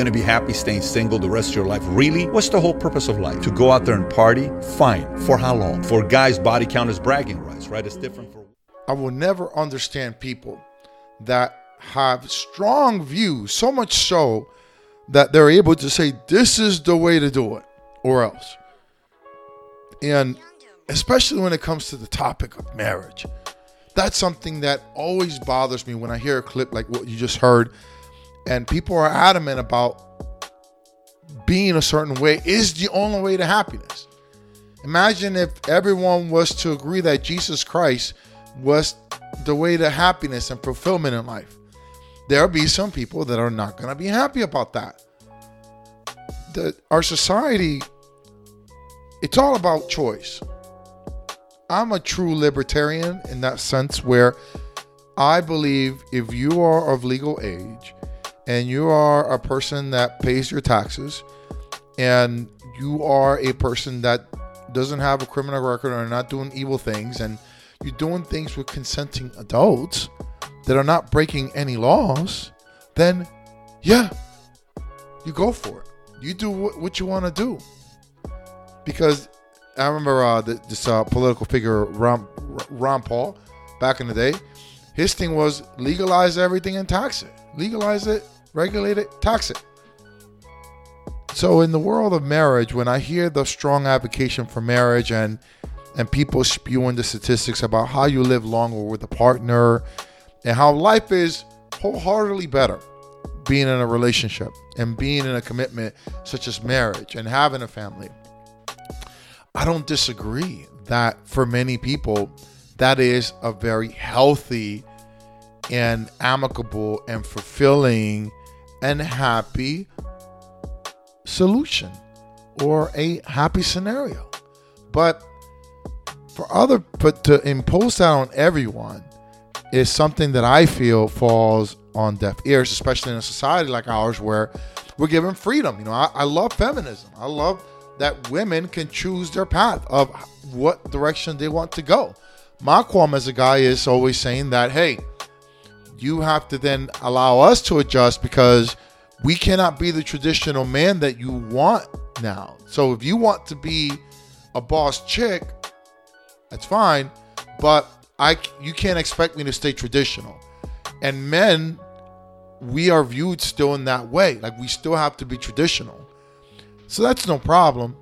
you're gonna be happy staying single the rest of your life, really, what's the whole purpose of life? To go out there and party? Fine. For how long? For guys, body count is bragging rights, right? It's different for. I will never understand people that have strong views, so much so that they're able to say, this is the way to do it, or else. And especially when it comes to the topic of marriage, that's something that always bothers me when I hear a clip like what you just heard, and people are adamant about being a certain way is the only way to happiness. Imagine if everyone was to agree that Jesus Christ was the way to happiness and fulfillment in life. There'll be some people that are not going to be happy about that. The, our society, it's all about choice. I'm a true libertarian in that sense where I believe if you are of legal age and you are a person that pays your taxes and you are a person that doesn't have a criminal record or not doing evil things and you're doing things with consenting adults that are not breaking any laws, then yeah, you go for it. You do what you want to do. Because I remember uh, this uh, political figure, Ron, Ron Paul, back in the day, his thing was legalize everything and tax it. Legalize it, regulate it, tax it. So in the world of marriage, when I hear the strong advocacy for marriage and and people spewing the statistics about how you live longer with a partner and how life is wholeheartedly better being in a relationship and being in a commitment such as marriage and having a family. I don't disagree that for many people, that is a very healthy and amicable and fulfilling and happy solution or a happy scenario. But for other but to impose that on everyone is something that I feel falls on deaf ears, especially in a society like ours where we're given freedom. You know, I, I love feminism. I love that women can choose their path of what direction they want to go. My qualm as a guy is always saying that, hey, you have to then allow us to adjust because we cannot be the traditional man that you want now. So if you want to be a boss chick, that's fine, but I you can't expect me to stay traditional. And men, we are viewed still in that way. Like we still have to be traditional. So that's no problem.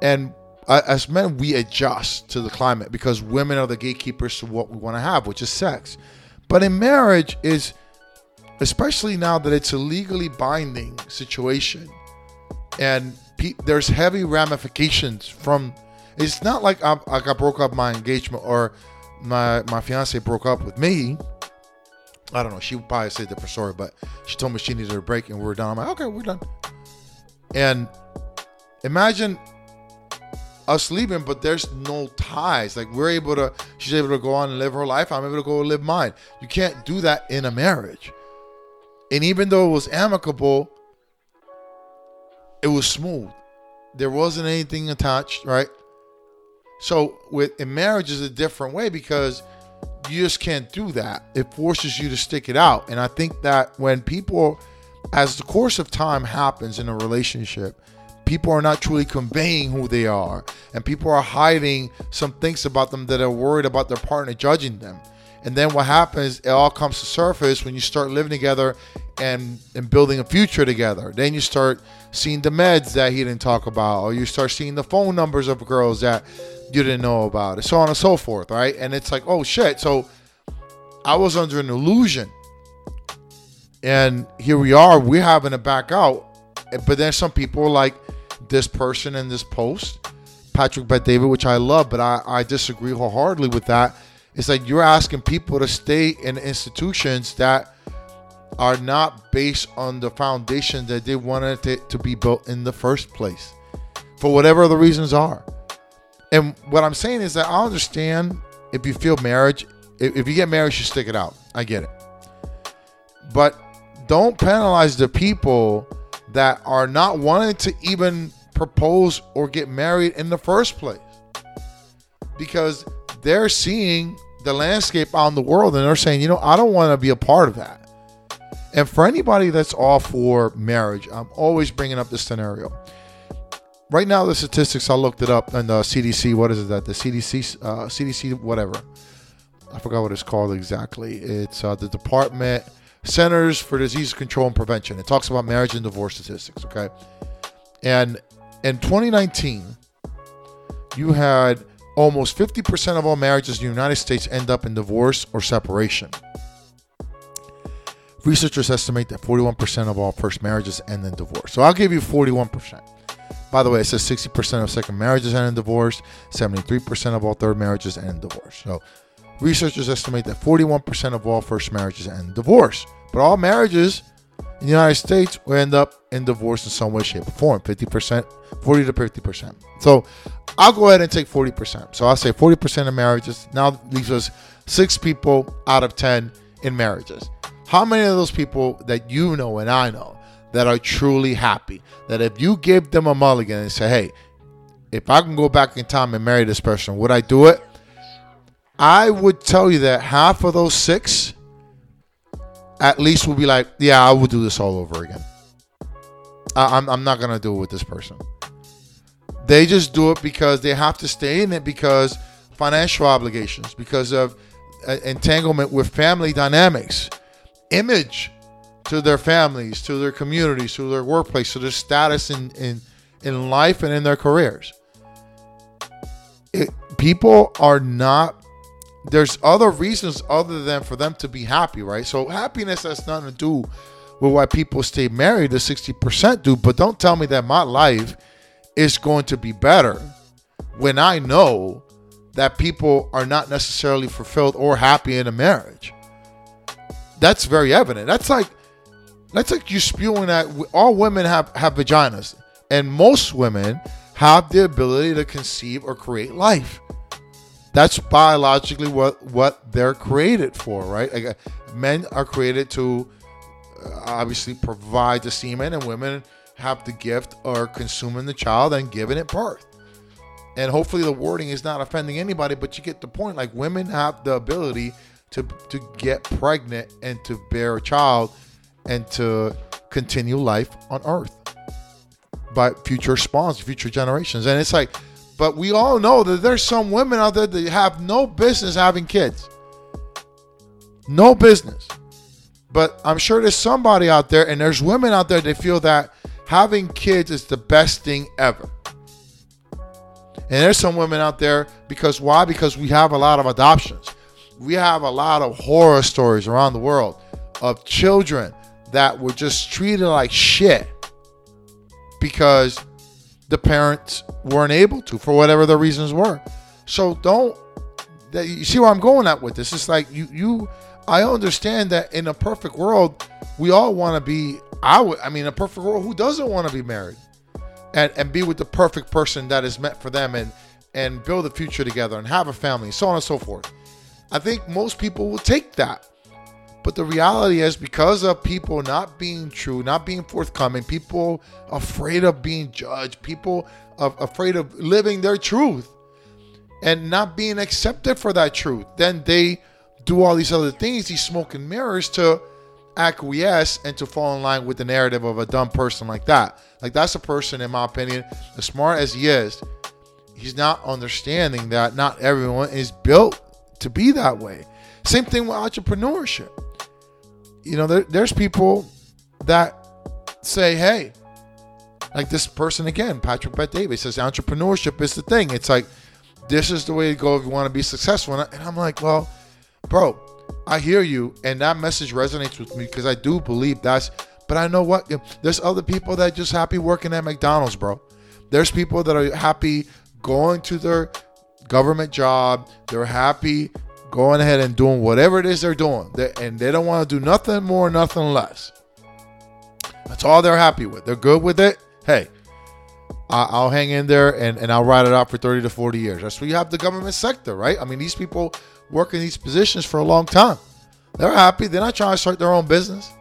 And as men, we adjust to the climate because women are the gatekeepers to what we want to have, which is sex. But in marriage is especially now that it's a legally binding situation and pe- there's heavy ramifications from it's not like I, like I broke up my engagement or my my fiance broke up with me I don't know. She would probably say a different story, but she told me she needed a break and we were done. I'm like, okay, we're done. And imagine us leaving, but there's no ties. Like we're able to, she's able to go on and live her life. I'm able to go live mine. You can't do that in a marriage. And even though it was amicable, it was smooth. There wasn't anything attached, right? So with in marriage is a different way because you just can't do that. It forces you to stick it out. And I think that when people as the course of time happens in a relationship, people are not truly conveying who they are and people are hiding some things about them that are worried about their partner judging them. And then what happens, it all comes to surface when you start living together and, and building a future together. Then you start seeing the meds that he didn't talk about, or you start seeing the phone numbers of girls that you didn't know about, and so on and so forth, right? And it's like, oh shit. So I was under an illusion. And here we are, we're having to back out. But then some people are like this person in this post, Patrick Bet David, which I love, but I, I disagree wholeheartedly with that it's like you're asking people to stay in institutions that are not based on the foundation that they wanted it to be built in the first place, for whatever the reasons are. And what I'm saying is that I understand if you feel marriage, if you get married, you stick it out. I get it. But don't penalize the people that are not wanting to even propose or get married in the first place. Because they're seeing the landscape in the world and they're saying, you know, I don't want to be a part of that. And for anybody that's all for marriage, I'm always bringing up this scenario. Right now, the statistics I looked it up and the CDC. What is it that the CDC uh, CDC whatever? I forgot what it's called exactly. It's uh, the Department Centers for Disease Control and Prevention. It talks about marriage and divorce statistics. Okay, and in 2019, you had almost 50% of all marriages in the United States end up in divorce or separation. Researchers estimate that 41% of all first marriages end in divorce. So I'll give you 41%. By the way, it says 60% of second marriages end in divorce, 73% of all third marriages end in divorce. So researchers estimate that 41% of all first marriages end in divorce. But all marriages in the United States will end up in divorce in some way, shape, or form 50%, 40 to 50%. So I'll go ahead and take 40%. So I'll say 40% of marriages now leaves us six people out of 10 in marriages. How many of those people that you know and I know that are truly happy? That if you give them a mulligan and say, hey, if I can go back in time and marry this person, would I do it? I would tell you that half of those six at least will be like, yeah, I will do this all over again. I, I'm, I'm not going to do it with this person. They just do it because they have to stay in it because financial obligations, because of uh, entanglement with family dynamics, image to their families, to their communities, to their workplace, to their status in in, in life and in their careers. It, people are not there's other reasons other than for them to be happy, right? So happiness has nothing to do with why people stay married. The 60% do, but don't tell me that my life is going to be better when I know that people are not necessarily fulfilled or happy in a marriage. That's very evident. That's like that's like you spewing that all women have have vaginas, and most women have the ability to conceive or create life. That's biologically what what they're created for, right? Men are created to uh, obviously provide the semen, and women have the gift of consuming the child and giving it birth. And hopefully, the wording is not offending anybody, but you get the point. Like women have the ability to to get pregnant and to bear a child and to continue life on Earth by future spawns, future generations. And it's like but we all know that there's some women out there that have no business having kids. No business. But I'm sure there's somebody out there, and there's women out there that feel that having kids is the best thing ever. And there's some women out there because why? Because we have a lot of adoptions. We have a lot of horror stories around the world of children that were just treated like shit because the parents weren't able to for whatever the reasons were. So don't you see where I'm going at with this? It's like you you I understand that in a perfect world, we all want to be I would I mean a perfect world who doesn't want to be married and and be with the perfect person that is meant for them and and build a future together and have a family, so on and so forth. I think most people will take that. But the reality is, because of people not being true, not being forthcoming, people afraid of being judged, people afraid of living their truth and not being accepted for that truth, then they do all these other things, these smoke and mirrors, to acquiesce and to fall in line with the narrative of a dumb person like that. Like, that's a person, in my opinion, as smart as he is, he's not understanding that not everyone is built to be that way. Same thing with entrepreneurship you know, there, there's people that say, hey, like this person again, Patrick Bet Davis says entrepreneurship is the thing. It's like, this is the way to go if you want to be successful. And, I, am like, well, bro, I hear you. And that message resonates with me because I do believe that's, but I know what? There's other people that just happy working at McDonald's, bro. There's people that are happy going to their government job. They're happy going ahead and doing whatever it is they're doing. They, and they don't want to do nothing more, nothing less. That's all they're happy with. They're good with it. Hey, I, will hang in there and, and I'll ride it out for 30 to 40 years. That's where you have the government sector, right? I mean, these people work in these positions for a long time. They're happy. They're not trying to start their own business.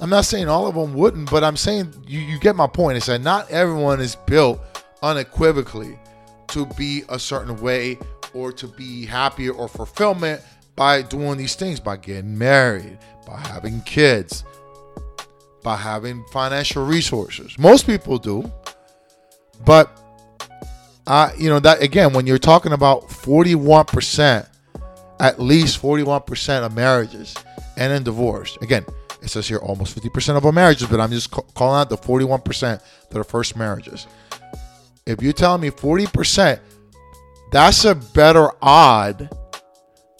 I'm not saying all of them wouldn't, but I'm saying you, you get my point. It's that not everyone is built unequivocally to be a certain way or to be happier or fulfillment by doing these things, by getting married, by having kids, by having financial resources. Most people do. But uh, you know, that again, when you're talking about 41%, at least 41% of marriages end in divorce. Again, it says here almost 50% of all marriages, but I'm just ca- calling out the 41% that are first marriages. If you're telling me 40%, that's a better odd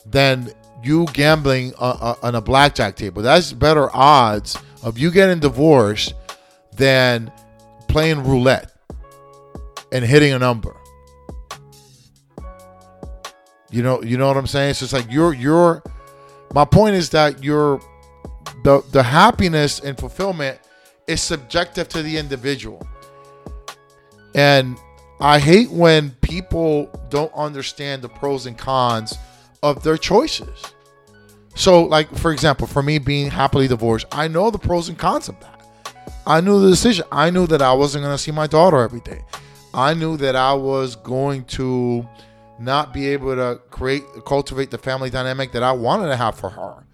than you gambling on a blackjack table. That's better odds of you getting divorced than playing roulette and hitting a number. You know, you know what I'm saying? So it's like you're you're my point is that you're the the happiness and fulfillment is subjective to the individual. And I hate when people don't understand the pros and cons of their choices. So, like for example, for me being happily divorced, I know the pros and cons of that. I knew the decision. I knew that I wasn't going to see my daughter every day. I knew that I was going to not be able to create cultivate the family dynamic that I wanted to have for her.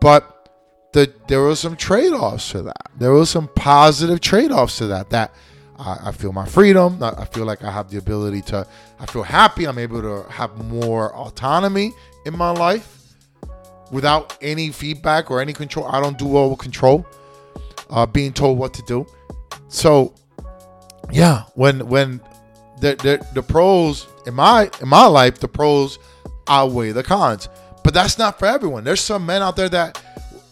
But the, there were some trade-offs to that. There were some positive trade-offs to that. That I, I feel my freedom. I feel like I have the ability to. I feel happy. I'm able to have more autonomy in my life without any feedback or any control. I don't do well with control. Uh, being told what to do. So, yeah, when when the, the the pros in my in my life, the pros outweigh the cons. But that's not for everyone. There's some men out there that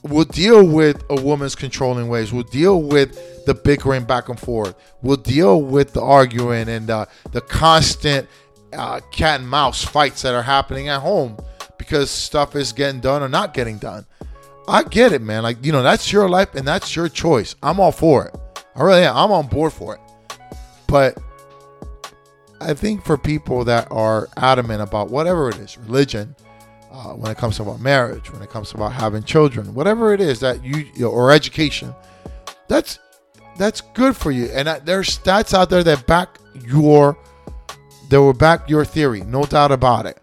will deal with a woman's controlling ways, We'll deal with the bickering back and forth, We'll deal with the arguing and uh, the constant uh, cat and mouse fights that are happening at home because stuff is getting done or not getting done. I get it, man. Like, you know, that's your life and that's your choice. I'm all for it. I really am. I'm on board for it. But I think for people that are adamant about whatever it is, religion, uh, when it comes about marriage, when it comes about having children, whatever it is that you, or education, that's that's good for you. And there's stats out there that back your that will back your theory, no doubt about it.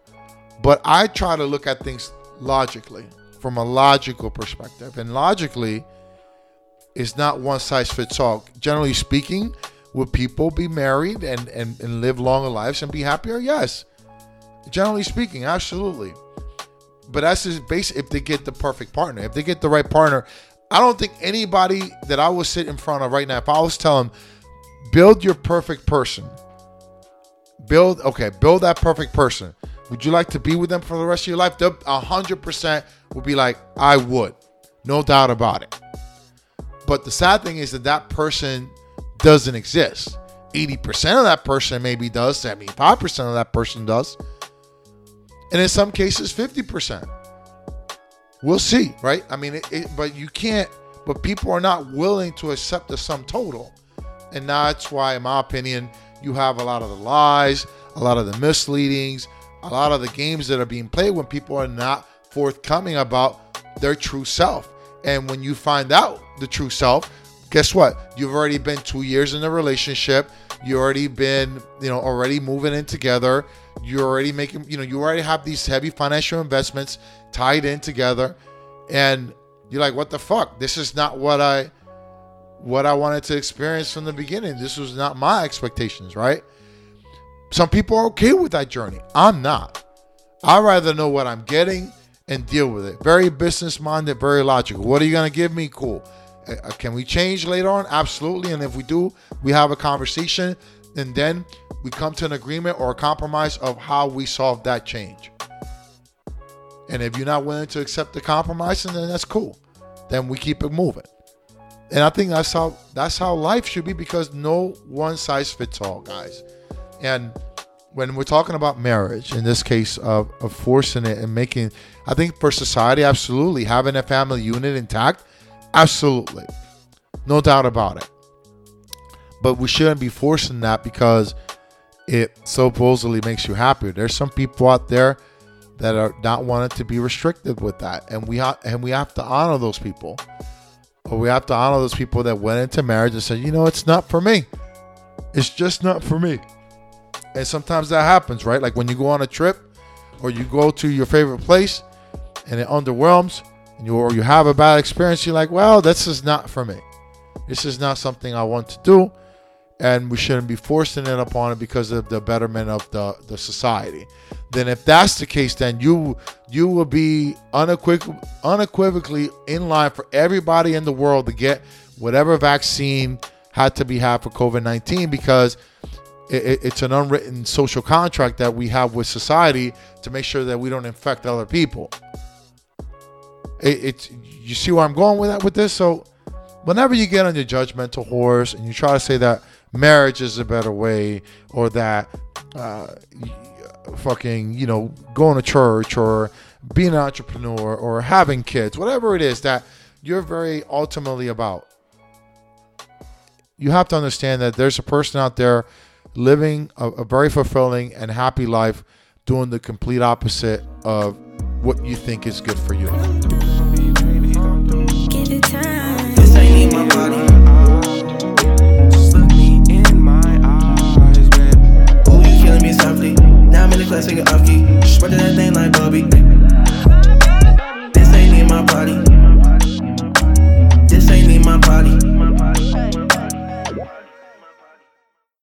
But I try to look at things logically, from a logical perspective, and logically, is not one size fits all. Generally speaking, would people be married and, and, and live longer lives and be happier? Yes. Generally speaking, absolutely. But that's just basic if they get the perfect partner. If they get the right partner, I don't think anybody that I would sit in front of right now, if I was telling them, build your perfect person, build okay, build that perfect person. Would you like to be with them for the rest of your life? They'll hundred percent would be like, I would, no doubt about it. But the sad thing is that that person doesn't exist. 80% of that person maybe does, 75% of that person does. And in some cases, 50%. We'll see, right? I mean, it, it, but you can't, but people are not willing to accept the sum total. And that's why, in my opinion, you have a lot of the lies, a lot of the misleadings, a lot of the games that are being played when people are not forthcoming about their true self. And when you find out the true self, guess what? You've already been two years in a relationship. You already been, you know, already moving in together. You're already making, you know, you already have these heavy financial investments tied in together, and you're like, what the fuck? This is not what I, what I wanted to experience from the beginning. This was not my expectations, right? Some people are okay with that journey. I'm not. I'd rather know what I'm getting and deal with it. Very business minded, very logical. What are you gonna give me? Cool. Uh, uh, can we change later on? Absolutely. And if we do, we have a conversation and then we come to an agreement or a compromise of how we solve that change. And if you're not willing to accept the compromise, then that's cool. Then we keep it moving. And I think that's how that's how life should be because no one size fits all, guys. And when we're talking about marriage, in this case of, of forcing it and making, I think for society, absolutely having a family unit intact Absolutely. No doubt about it. But we shouldn't be forcing that because it supposedly makes you happier. There's some people out there that are not wanting to be restricted with that. And we ha- and we have to honor those people. Or we have to honor those people that went into marriage and said, you know, it's not for me. It's just not for me. And sometimes that happens, right? Like when you go on a trip or you go to your favorite place and it underwhelms, and you or you have a bad experience, you're like, well, this is not for me. This is not something I want to do, and we shouldn't be forcing it upon it because of the betterment of the, the society. Then, if that's the case, then you you will be unequiv- unequivocally in line for everybody in the world to get whatever vaccine had to be had for COVID nineteen because it, it's an unwritten social contract that we have with society to make sure that we don't infect other people. It, it's you see where I'm going with that with this. So whenever you get on your judgmental horse and you try to say that marriage is a better way or that uh, fucking you know going to church or being an entrepreneur or having kids, whatever it is that you're very ultimately about. You have to understand that there's a person out there living a, a very fulfilling and happy life doing the complete opposite of what you think is good for you. Class singing off key. Spreading that thing like Bobby. This ain't in my body. This ain't in my body.